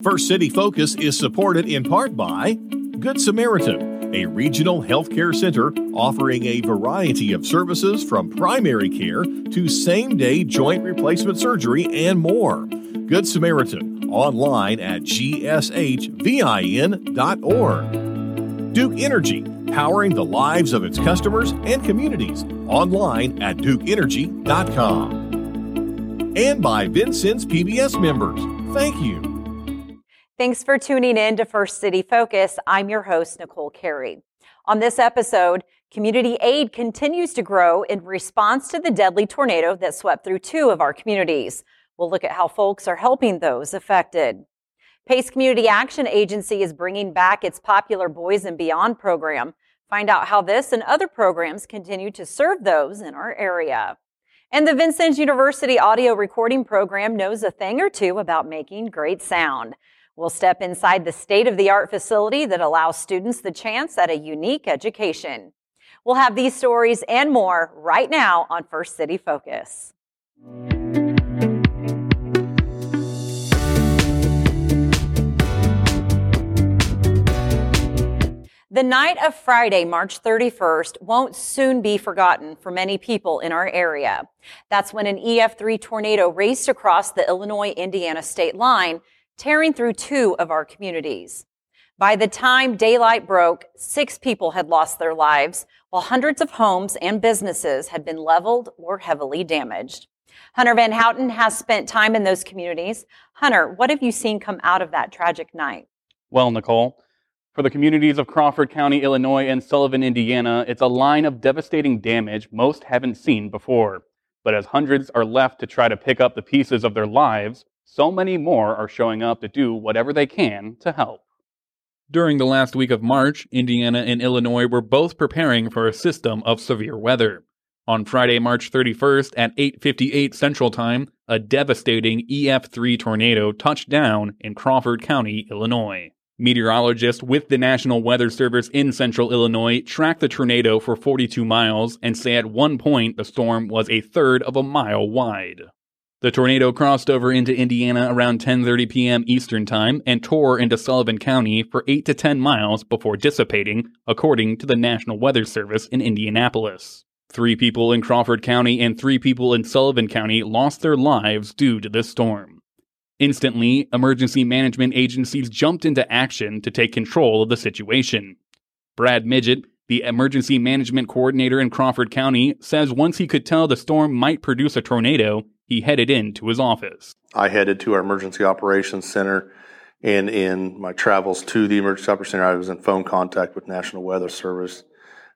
First City Focus is supported in part by Good Samaritan, a regional healthcare center offering a variety of services from primary care to same day joint replacement surgery and more. Good Samaritan, online at gshvin.org. Duke Energy, powering the lives of its customers and communities, online at dukeenergy.com. And by Vincennes PBS members. Thank you. Thanks for tuning in to First City Focus. I'm your host, Nicole Carey. On this episode, community aid continues to grow in response to the deadly tornado that swept through two of our communities. We'll look at how folks are helping those affected. Pace Community Action Agency is bringing back its popular Boys and Beyond program. Find out how this and other programs continue to serve those in our area. And the Vincennes University audio recording program knows a thing or two about making great sound. We'll step inside the state of the art facility that allows students the chance at a unique education. We'll have these stories and more right now on First City Focus. The night of Friday, March 31st, won't soon be forgotten for many people in our area. That's when an EF3 tornado raced across the Illinois Indiana state line tearing through two of our communities. By the time daylight broke, six people had lost their lives, while hundreds of homes and businesses had been leveled or heavily damaged. Hunter Van Houten has spent time in those communities. Hunter, what have you seen come out of that tragic night? Well, Nicole, for the communities of Crawford County, Illinois, and Sullivan, Indiana, it's a line of devastating damage most haven't seen before. But as hundreds are left to try to pick up the pieces of their lives, so many more are showing up to do whatever they can to help. During the last week of March, Indiana and Illinois were both preparing for a system of severe weather. On Friday, March 31st at 8:58 Central Time, a devastating EF3 tornado touched down in Crawford County, Illinois. Meteorologists with the National Weather Service in central Illinois tracked the tornado for 42 miles and say at one point the storm was a third of a mile wide. The tornado crossed over into Indiana around 10:30 p.m. Eastern Time and tore into Sullivan County for 8 to 10 miles before dissipating, according to the National Weather Service in Indianapolis. 3 people in Crawford County and 3 people in Sullivan County lost their lives due to this storm. Instantly, emergency management agencies jumped into action to take control of the situation. Brad Midget, the emergency management coordinator in Crawford County, says once he could tell the storm might produce a tornado, he headed into his office. I headed to our emergency operations center, and in my travels to the emergency operations center, I was in phone contact with National Weather Service.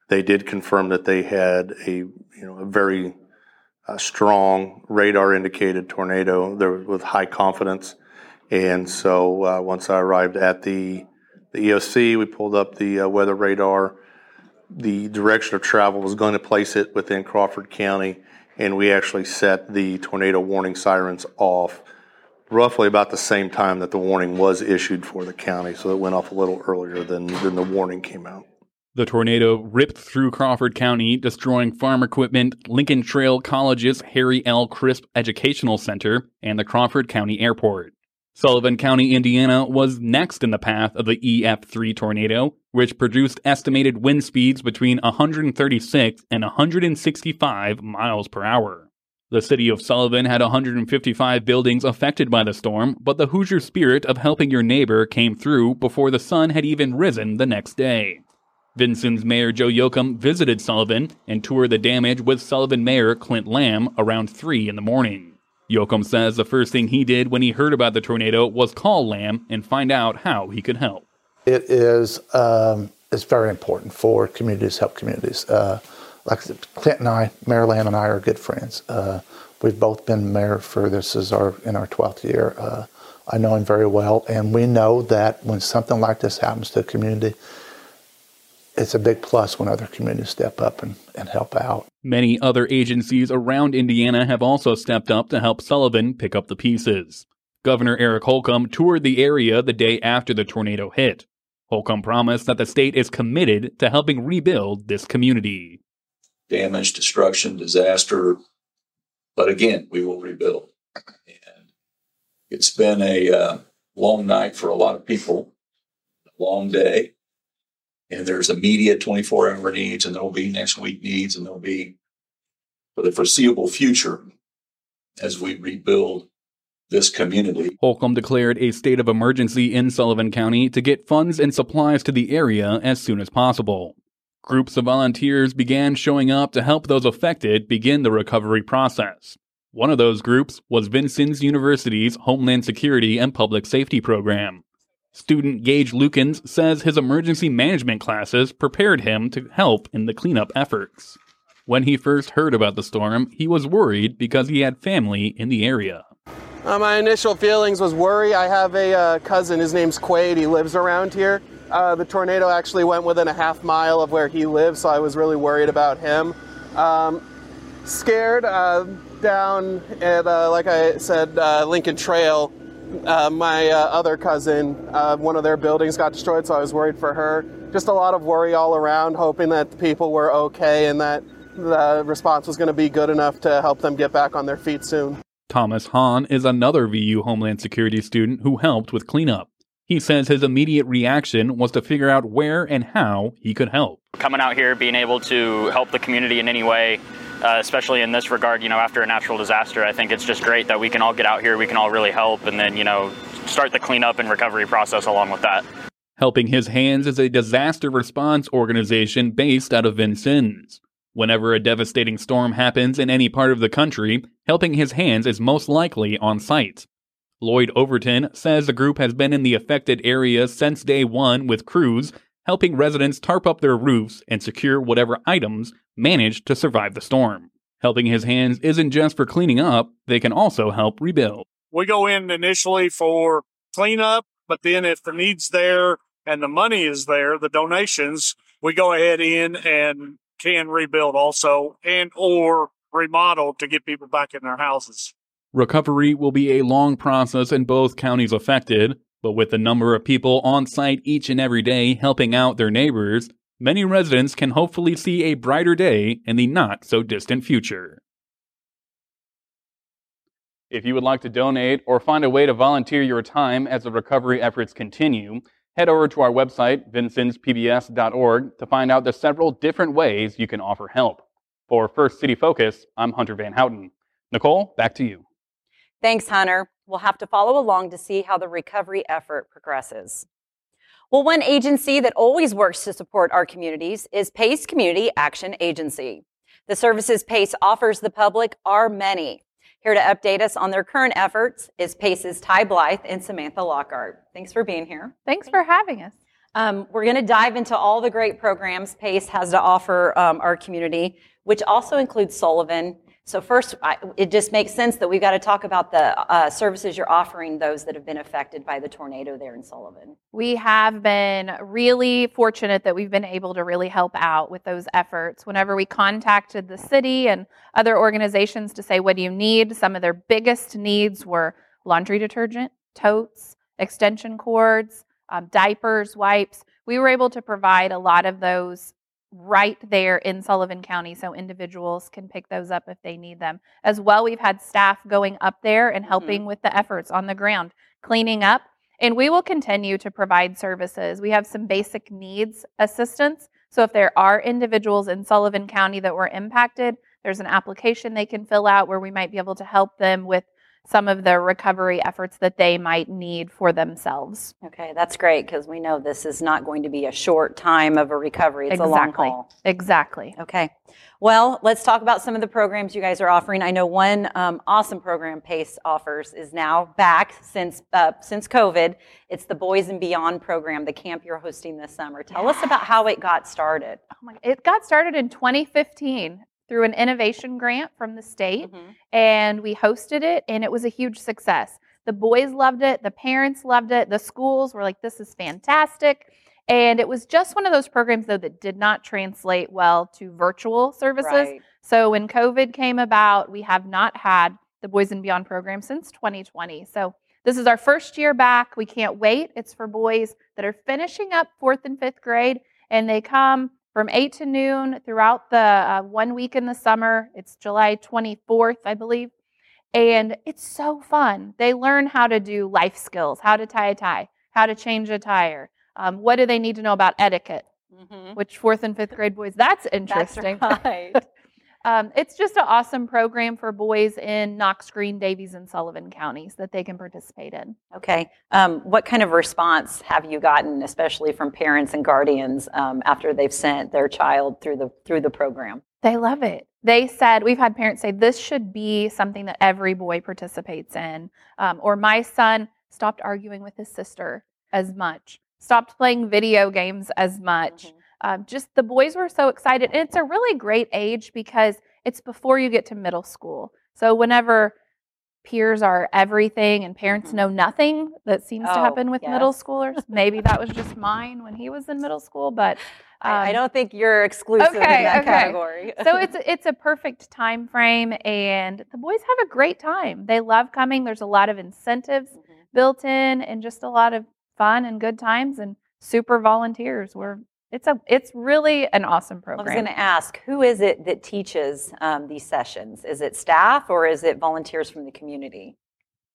They did confirm that they had a you know a very uh, strong radar indicated tornado there with high confidence, and so uh, once I arrived at the the EOC, we pulled up the uh, weather radar. The direction of travel was going to place it within Crawford County and we actually set the tornado warning sirens off roughly about the same time that the warning was issued for the county. So it went off a little earlier than, than the warning came out. The tornado ripped through Crawford County, destroying farm equipment, Lincoln Trail College's Harry L. Crisp Educational Center, and the Crawford County Airport. Sullivan County, Indiana was next in the path of the EF3 tornado, which produced estimated wind speeds between 136 and 165 miles per hour. The city of Sullivan had 155 buildings affected by the storm, but the Hoosier spirit of helping your neighbor came through before the sun had even risen the next day. Vincennes Mayor Joe Yochum visited Sullivan and toured the damage with Sullivan Mayor Clint Lamb around 3 in the morning. Yochum says the first thing he did when he heard about the tornado was call Lamb and find out how he could help. It is um, it's very important for communities help communities. Uh, like Clint and I, Mayor Lamb and I are good friends. Uh, we've both been mayor for this is our in our 12th year. Uh, I know him very well, and we know that when something like this happens to a community, it's a big plus when other communities step up and, and help out. Many other agencies around Indiana have also stepped up to help Sullivan pick up the pieces. Governor Eric Holcomb toured the area the day after the tornado hit. Holcomb promised that the state is committed to helping rebuild this community. Damage, destruction, disaster, but again, we will rebuild. And it's been a uh, long night for a lot of people, a long day. And there's immediate 24 hour needs, and there'll be next week needs, and there'll be for the foreseeable future as we rebuild this community. Holcomb declared a state of emergency in Sullivan County to get funds and supplies to the area as soon as possible. Groups of volunteers began showing up to help those affected begin the recovery process. One of those groups was Vincennes University's Homeland Security and Public Safety program. Student Gage Lukens says his emergency management classes prepared him to help in the cleanup efforts. When he first heard about the storm, he was worried because he had family in the area. Uh, my initial feelings was worry. I have a uh, cousin, his name's Quade, he lives around here. Uh, the tornado actually went within a half mile of where he lives, so I was really worried about him. Um, scared uh, down at, uh, like I said, uh, Lincoln Trail. Uh, my uh, other cousin, uh, one of their buildings got destroyed, so I was worried for her. Just a lot of worry all around, hoping that people were okay and that the response was going to be good enough to help them get back on their feet soon. Thomas Hahn is another VU Homeland Security student who helped with cleanup. He says his immediate reaction was to figure out where and how he could help. Coming out here, being able to help the community in any way, uh, especially in this regard, you know, after a natural disaster, I think it's just great that we can all get out here, we can all really help, and then, you know, start the cleanup and recovery process along with that. Helping His Hands is a disaster response organization based out of Vincennes. Whenever a devastating storm happens in any part of the country, Helping His Hands is most likely on site. Lloyd Overton says the group has been in the affected area since day one with crews, helping residents tarp up their roofs and secure whatever items managed to survive the storm. Helping His Hands isn't just for cleaning up, they can also help rebuild. We go in initially for cleanup, but then if the need's there and the money is there, the donations, we go ahead in and can rebuild also and or remodel to get people back in their houses. Recovery will be a long process in both counties affected, but with the number of people on site each and every day helping out their neighbors, many residents can hopefully see a brighter day in the not so distant future. If you would like to donate or find a way to volunteer your time as the recovery efforts continue, head over to our website, vincennespbs.org, to find out the several different ways you can offer help. For First City Focus, I'm Hunter Van Houten. Nicole, back to you. Thanks, Hunter. We'll have to follow along to see how the recovery effort progresses. Well, one agency that always works to support our communities is PACE Community Action Agency. The services PACE offers the public are many. Here to update us on their current efforts is PACE's Ty Blythe and Samantha Lockhart. Thanks for being here. Thanks for having us. Um, we're going to dive into all the great programs PACE has to offer um, our community, which also includes Sullivan so first, I, it just makes sense that we've got to talk about the uh, services you're offering those that have been affected by the tornado there in Sullivan. We have been really fortunate that we've been able to really help out with those efforts. Whenever we contacted the city and other organizations to say, what do you need? Some of their biggest needs were laundry detergent, totes, extension cords, um, diapers, wipes. We were able to provide a lot of those right there in Sullivan County so individuals can pick those up if they need them. As well, we've had staff going up there and mm-hmm. helping mm-hmm. with the efforts on the ground, cleaning up, and we will continue to provide services. We have some basic needs assistance. So if there are individuals in Sullivan County that were impacted, there's an application they can fill out where we might be able to help them with some of the recovery efforts that they might need for themselves. Okay, that's great because we know this is not going to be a short time of a recovery. It's exactly. a long haul. Exactly. Okay. Well, let's talk about some of the programs you guys are offering. I know one um, awesome program PACE offers is now back since uh, since COVID. It's the Boys and Beyond program, the camp you're hosting this summer. Tell yes. us about how it got started. Oh my, it got started in 2015 through an innovation grant from the state, mm-hmm. and we hosted it, and it was a huge success. The boys loved it, the parents loved it, the schools were like, this is fantastic. And it was just one of those programs, though, that did not translate well to virtual services. Right. So when COVID came about, we have not had the Boys and Beyond program since 2020. So this is our first year back. We can't wait. It's for boys that are finishing up fourth and fifth grade, and they come from 8 to noon throughout the uh, one week in the summer. It's July 24th, I believe. And it's so fun. They learn how to do life skills, how to tie a tie, how to change a tire. Um, what do they need to know about etiquette? Mhm. Which fourth and fifth grade boys, that's interesting. That's right. Um, it's just an awesome program for boys in Knox, Greene, Daviess, and Sullivan counties that they can participate in. Okay. Um, what kind of response have you gotten, especially from parents and guardians, um, after they've sent their child through the through the program? They love it. They said, we've had parents say, this should be something that every boy participates in. Um, or my son stopped arguing with his sister as much, stopped playing video games as much. Um, just the boys were so excited. And it's a really great age because it's before you get to middle school. So whenever peers are everything and parents Mhm. know nothing, that seems to Oh, happen with middle schoolers. Maybe that was just mine when he was in middle school, but I, I um, don't think you're exclusive okay, in that okay. category. so it's a, it's a perfect time frame and the boys have a great time they love coming there's a lot of incentives Mhm. built in and just a lot of fun and good times and super volunteers we're it's a it's really an awesome program. I was going to ask, who is it that teaches um, these sessions? Is it staff or is it volunteers from the community?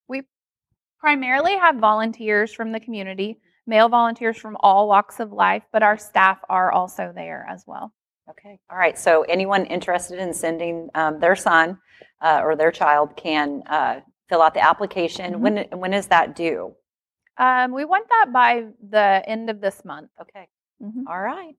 we primarily have volunteers from the community male volunteers from all walks of life but our staff are also there as well Okay. All right. So anyone interested in sending um, their son uh, or their child can uh, fill out the application. Mhm. When when is that due? um, we want that by the end of this month Okay. Mhm. All right.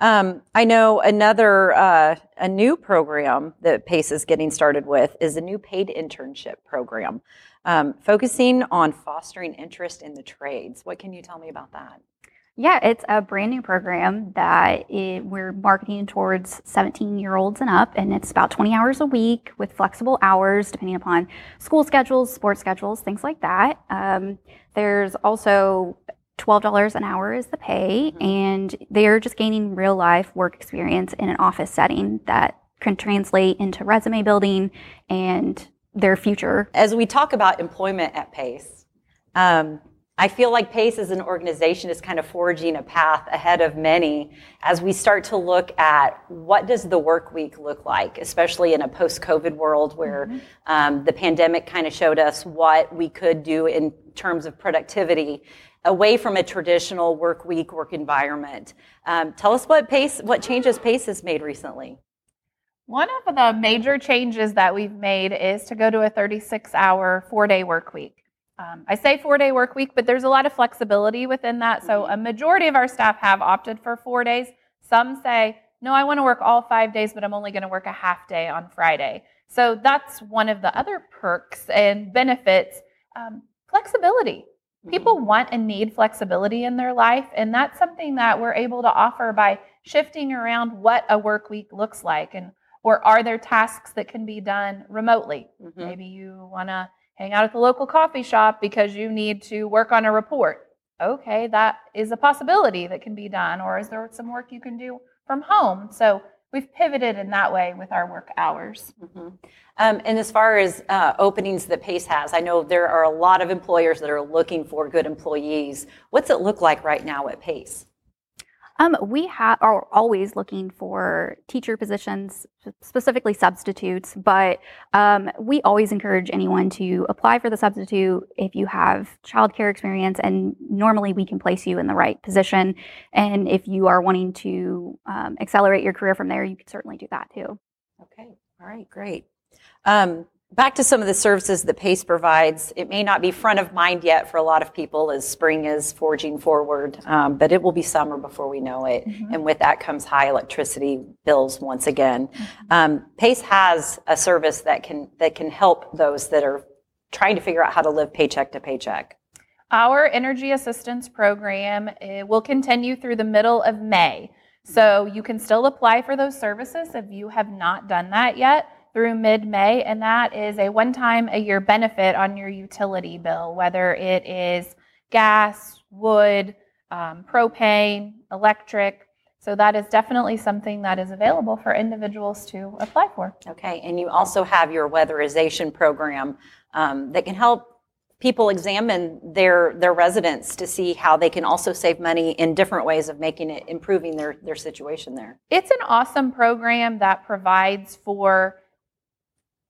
Um, I know another uh, a new program that PACE is getting started with is a new paid internship program, um, focusing on fostering interest in the trades. What can you tell me about that? Yeah, it's a brand new program that it, we're marketing towards 17 year olds and up, and it's about 20 hours a week with flexible hours depending upon school schedules, sports schedules, things like that. Um, there's also $12 an hour is the pay, and they're just gaining real life work experience in an office setting that can translate into resume building and their future. As we talk about employment at PACE, um, I feel like PACE as an organization is kind of forging a path ahead of many as we start to look at what does the work week look like, especially in a post-COVID world where um, the pandemic kind of showed us what we could do in terms of productivity away from a traditional work week work environment. Um, tell us what PACE, what changes PACE has made recently. One of the major changes that we've made is to go to a 36 hour, four day work week. Um, I say four day work week, but there's a lot of flexibility within that. So a majority of our staff have opted for four days. Some say, no, I want to work all five days, but I'm only going to work a half day on Friday. So that's one of the other perks and benefits. Um, flexibility. People want and need flexibility in their life, and that's something that we're able to offer by shifting around what a work week looks like and or are there tasks that can be done remotely? Mhm. Maybe you want to hang out at the local coffee shop because you need to work on a report. Okay, that is a possibility that can be done. Or is there some work you can do from home? So we've pivoted in that way with our work hours. Mhm. Um, and as far as uh, openings that PACE has, I know there are a lot of employers that are looking for good employees. What's it look like right now at PACE? Um, we ha- are always looking for teacher positions, specifically substitutes, but um, we always encourage anyone to apply for the substitute if you have childcare experience, and normally we can place you in the right position. And if you are wanting to um, accelerate your career from there, you can certainly do that too. Okay, all right, great. Um, back to some of the services that PACE provides. It may not be front of mind yet for a lot of people as spring is forging forward, um, but it will be summer before we know it. And with that comes high electricity bills once again. Um, PACE has a service that can that can help those that are trying to figure out how to live paycheck to paycheck. Our energy assistance program eh, will continue through the middle of May. So you can still apply for those services if you have not done that yet through mid May. And that is a one time a year benefit on your utility bill, whether it is gas, wood, um, propane, electric. So that is definitely something that is available for individuals to apply for. Okay, and you also have your weatherization program um, that can help people examine their their residents to see how they can also save money in different ways of making it improving their their situation there. It's an awesome program that provides for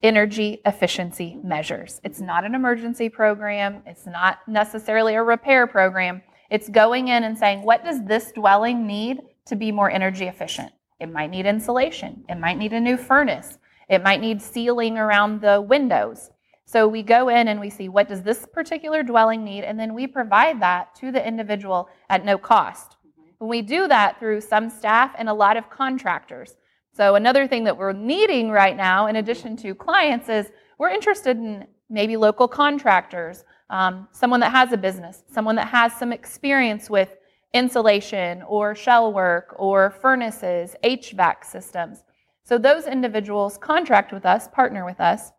energy efficiency measures. It's not an emergency program, it's not necessarily a repair program. It's going in and saying, what does this dwelling need to be more energy efficient? It might need insulation, it might need a new furnace, it might need sealing around the windows. So we go in and we see what does this particular dwelling need, and then we provide that to the individual at no cost. Mm-hmm. we do that through some staff and a lot of contractors. So another thing that we're needing right now, in addition to clients, is we're interested in maybe local contractors, um, someone that has a business, someone that has some experience with insulation or shell work or furnaces, HVAC systems. So those individuals contract with us, partner with us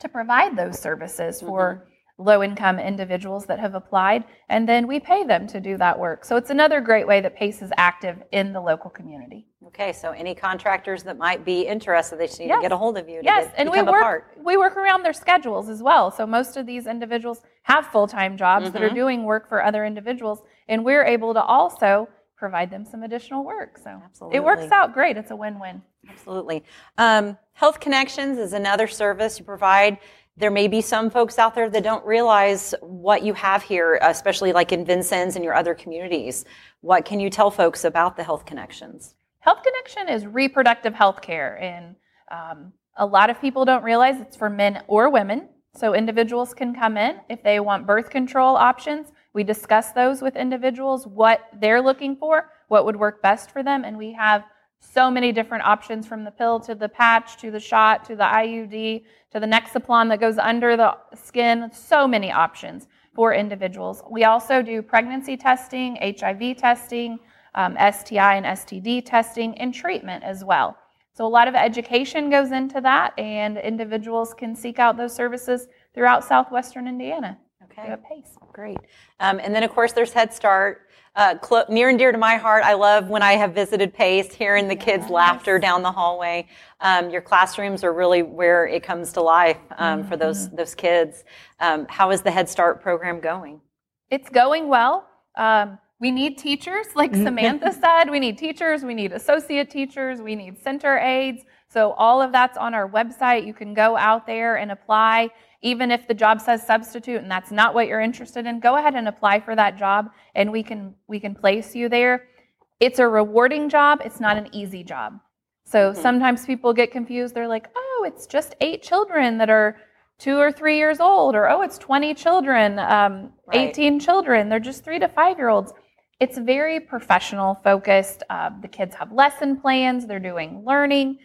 to provide those services for mm-hmm low income individuals that have applied, and then we pay them to do that work. So it's another great way that PACE is active in the local community. Okay, so any contractors that might be interested, they just need yes. to get a hold of you. yes, get, and we work we work around their schedules as well. So most of these individuals have full time jobs mm-hmm. that are mm-hmm. doing work for other individuals, and we're able to also provide them some additional work. So Absolutely. it works out great. It's a win win. Absolutely. Um, Health Connections is another service you provide there may be some folks out there that don't realize what you have here, especially like in Vincennes and your other communities. What can you tell folks about the Health Connections? Health Connection is reproductive health care, and um, a lot of people don't realize it's for men or women. So individuals can come in if they want birth control options. We discuss those with individuals, what they're looking for, what would work best for them, and we have so many different options from the pill to the patch to the shot to the IUD to the Nexplanon that goes under the skin. So many options for individuals. We also do pregnancy testing, HIV testing, um, STI and STD testing, and treatment as well. So a lot of education goes into that, and individuals can seek out those services throughout southwestern Indiana. Okay. At pace. Great. Um, and then, of course, there's Head Start uh, cl- near and dear to my heart. I love when I have visited Pace, hearing the kids' laughter down the hallway. Um, your classrooms are really where it comes to life um, mm-hmm. for those mm-hmm. those kids. Um, how is the Head Start program going? It's going well. Um, we need teachers, like mm-hmm. Samantha said. We need teachers. We need associate teachers. We need center aides. So all of that's on our website. You can go out there and apply even if the job says substitute and that's not what you're interested in, go ahead and apply for that job and we can we can place you there. It's a rewarding job, it's not an easy job. So mm-hmm. sometimes people get confused. They're like, "Oh, it's just 8 children that are 2 or 3 years old or oh, it's 20 children, um, right. 18 children. They're just 3 to 5 year olds." It's very professional focused. Uh, the kids have lesson plans, they're doing learning,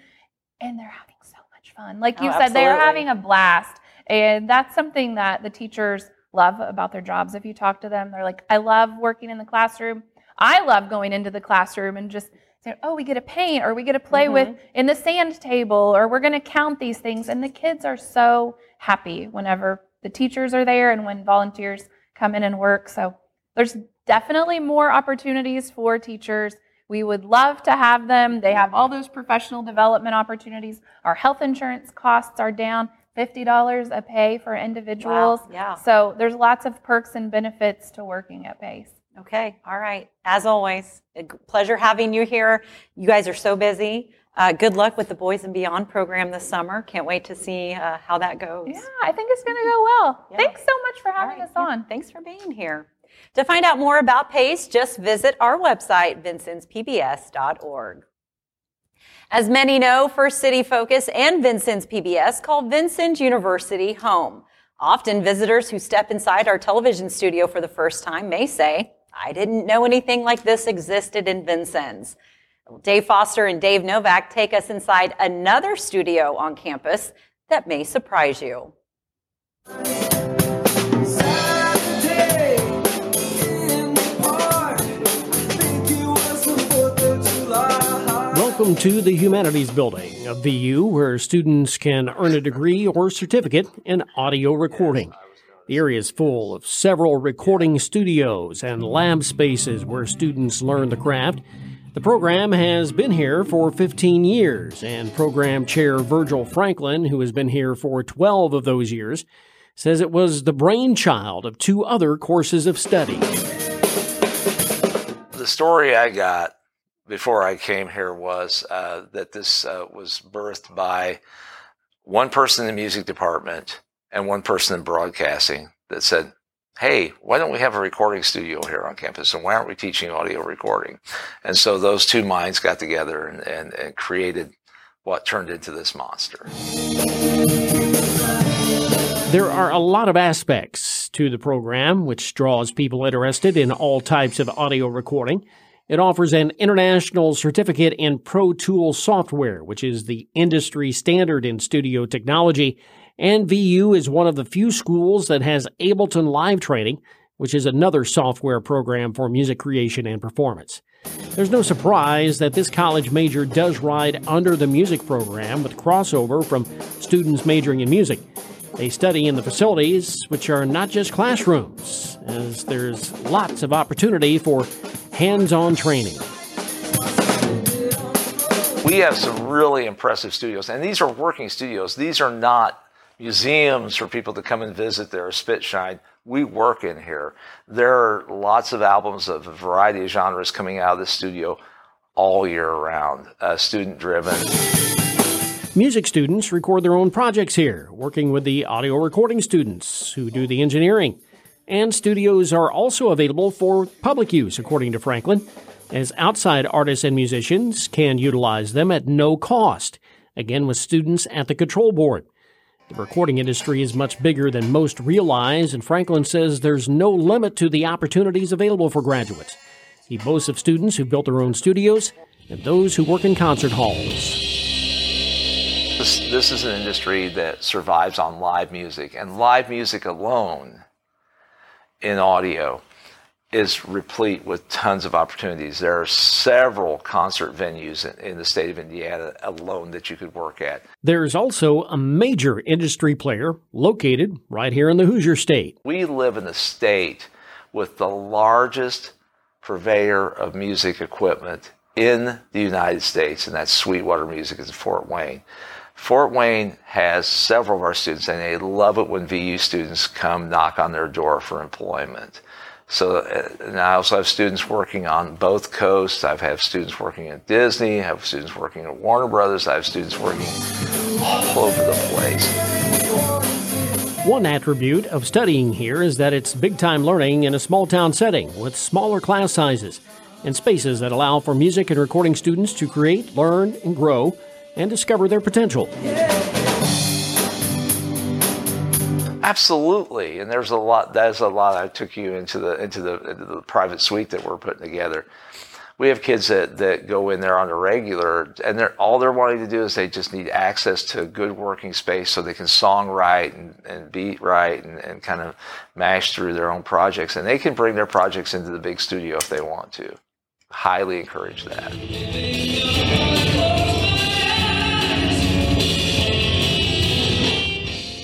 and they're having so much fun. Like you oh, said, they're having a blast. And that's something that the teachers love about their jobs. If you talk to them, they're like, I love working in the classroom. I love going into the classroom and just saying, oh, we get to paint or we get to play mm-hmm. with in the sand table or we're going to count these things. And the kids are so happy whenever the teachers are there and when volunteers come in and work. So there's definitely more opportunities for teachers. We would love to have them. They have all those professional development opportunities. Our health insurance costs are down. $50 a pay for individuals. Wow, yeah. So there's lots of perks and benefits to working at PACE. Okay, all right. As always, pleasure having you here. You guys are so busy. Uh, good luck with the Boys and Beyond program this summer. Can't wait to see uh, how that goes. Yeah, I think it's going to go well. Yeah. Thanks so much for having right. us on. Yeah, thanks for being here. To find out more about PACE, just visit our website, vincennespbs.org. As many know, First City Focus and Vincennes PBS call Vincennes University home. Often visitors who step inside our television studio for the first time may say, I didn't know anything like this existed in Vincennes. Dave Foster and Dave Novak take us inside another studio on campus that may surprise you. Welcome to the Humanities Building of VU, where students can earn a degree or certificate in audio recording. The area is full of several recording studios and lab spaces where students learn the craft. The program has been here for 15 years, and program chair Virgil Franklin, who has been here for 12 of those years, says it was the brainchild of two other courses of study. The story I got before I came here was uh, that this uh, was birthed by one person in the music department and one person in broadcasting that said, Hey, why don't we have a recording studio here on campus? And why aren't we teaching audio recording? And so those two minds got together and, and, and created what turned into this monster. There are a lot of aspects to the program which draws people interested in all types of audio recording. It offers an international certificate in Pro Tools software, which is the industry standard in studio technology. And VU is one of the few schools that has Ableton Live Training, which is another software program for music creation and performance. There's no surprise that this college major does ride under the music program with crossover from students majoring in music. They study in the facilities, which are not just classrooms, as there's lots of opportunity for hands on training. We have some really impressive studios, and these are working studios. These are not museums for people to come and visit there or spit shine. We work in here. There are lots of albums of a variety of genres coming out of the studio all year round, uh, student driven. Music students record their own projects here, working with the audio recording students who do the engineering. And studios are also available for public use, according to Franklin, as outside artists and musicians can utilize them at no cost, again with students at the control board. The recording industry is much bigger than most realize, and Franklin says there's no limit to the opportunities available for graduates. He boasts of students who built their own studios and those who work in concert halls. This, this is an industry that survives on live music, and live music alone in audio is replete with tons of opportunities. There are several concert venues in, in, the state of Indiana alone that you could work at. There's also a major industry player located right here in the Hoosier State. We live in a state with the largest purveyor of music equipment in the United States, and that's Sweetwater Music in Fort Wayne. Fort Wayne has several of our students, and they love it when VU students come knock on their door for employment. So, uh, I also have students working on both coasts. I have had students working at Disney. I have students working at Warner Brothers. I have students working all over the place. One attribute of studying here is that it's big time learning in a small town setting with smaller class sizes and spaces that allow for music and recording students to create, learn, and grow and discover their potential. Absolutely, and there's a lot. That's a lot. I took you into the into the, into the private suite that we're putting together. We have kids that, that go in there on a regular, and they're all they're wanting to do is they just need access to a good working space so they can song write and, and beat write and, and kind of mash through their own projects, and they can bring their projects into the big studio if they want to. Highly encourage that.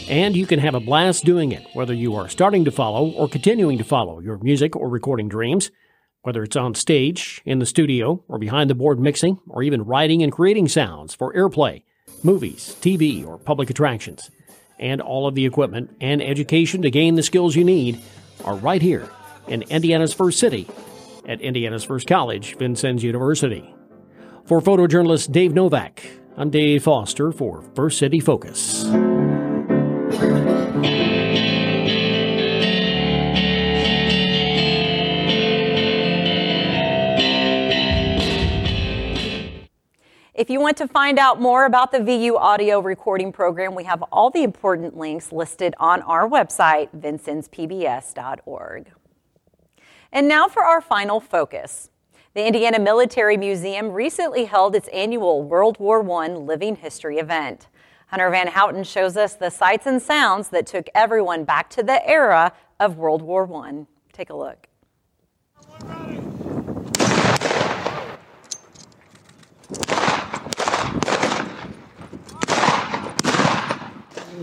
And you can have a blast doing it, whether you are starting to follow or continuing to follow your music or recording dreams, whether it's on stage, in the studio, or behind the board mixing, or even writing and creating sounds for airplay, movies, TV, or public attractions. And all of the equipment and education to gain the skills you need are right here in Indiana's first city at Indiana's first college, Vincennes University. For photojournalist Dave Novak, I'm Dave Foster for First City Focus. If you want to find out more about the VU audio recording program, we have all the important links listed on our website, vincennespbs.org. And now for our final focus. The Indiana Military Museum recently held its annual World War I Living History event. Hunter Van Houten shows us the sights and sounds that took everyone back to the era of World War I. Take a look.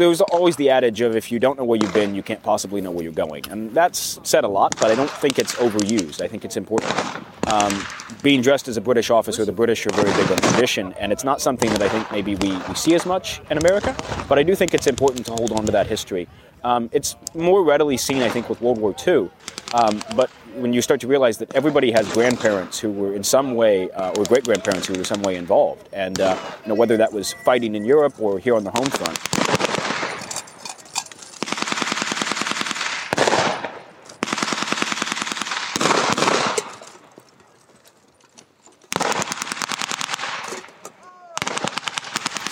There's always the adage of if you don't know where you've been, you can't possibly know where you're going. And that's said a lot, but I don't think it's overused. I think it's important. Um, being dressed as a British officer, the British are very big on tradition, and it's not something that I think maybe we, we see as much in America, but I do think it's important to hold on to that history. Um, it's more readily seen, I think, with World War II, um, but when you start to realize that everybody has grandparents who were in some way, uh, or great grandparents who were in some way involved, and uh, you know, whether that was fighting in Europe or here on the home front.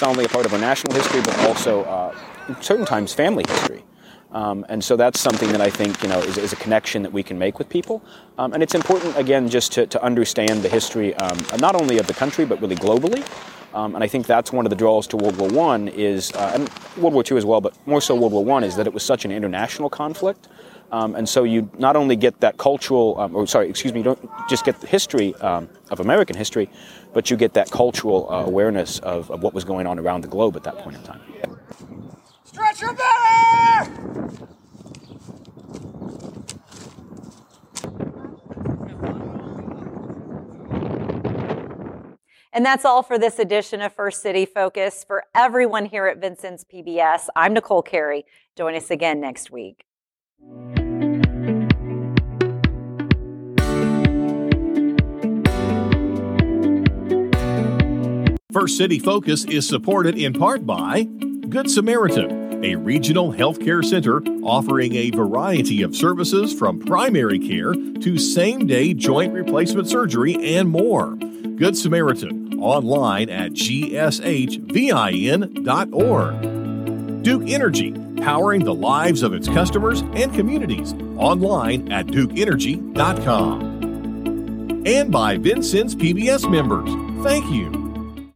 Not only a part of our national history, but also uh, certain times family history. Um, and so that's something that I think you know is, is a connection that we can make with people. Um, and it's important again just to, to understand the history um, not only of the country but really globally. Um, and I think that's one of the draws to World War One is, uh, and World War II as well, but more so World War One is that it was such an international conflict. Um, and so you not only get that cultural, um, or sorry, excuse me, you don't just get the history um, of American history, but you get that cultural uh, awareness of, of what was going on around the globe at that point in time. Stretch your belly! And that's all for this edition of First City Focus. For everyone here at Vincennes PBS, I'm Nicole Carey. Join us again next week. First City Focus is supported in part by Good Samaritan, a regional healthcare center offering a variety of services from primary care to same day joint replacement surgery and more. Good Samaritan, online at gshvin.org. Duke Energy, powering the lives of its customers and communities, online at dukeenergy.com. And by Vincennes PBS members, thank you.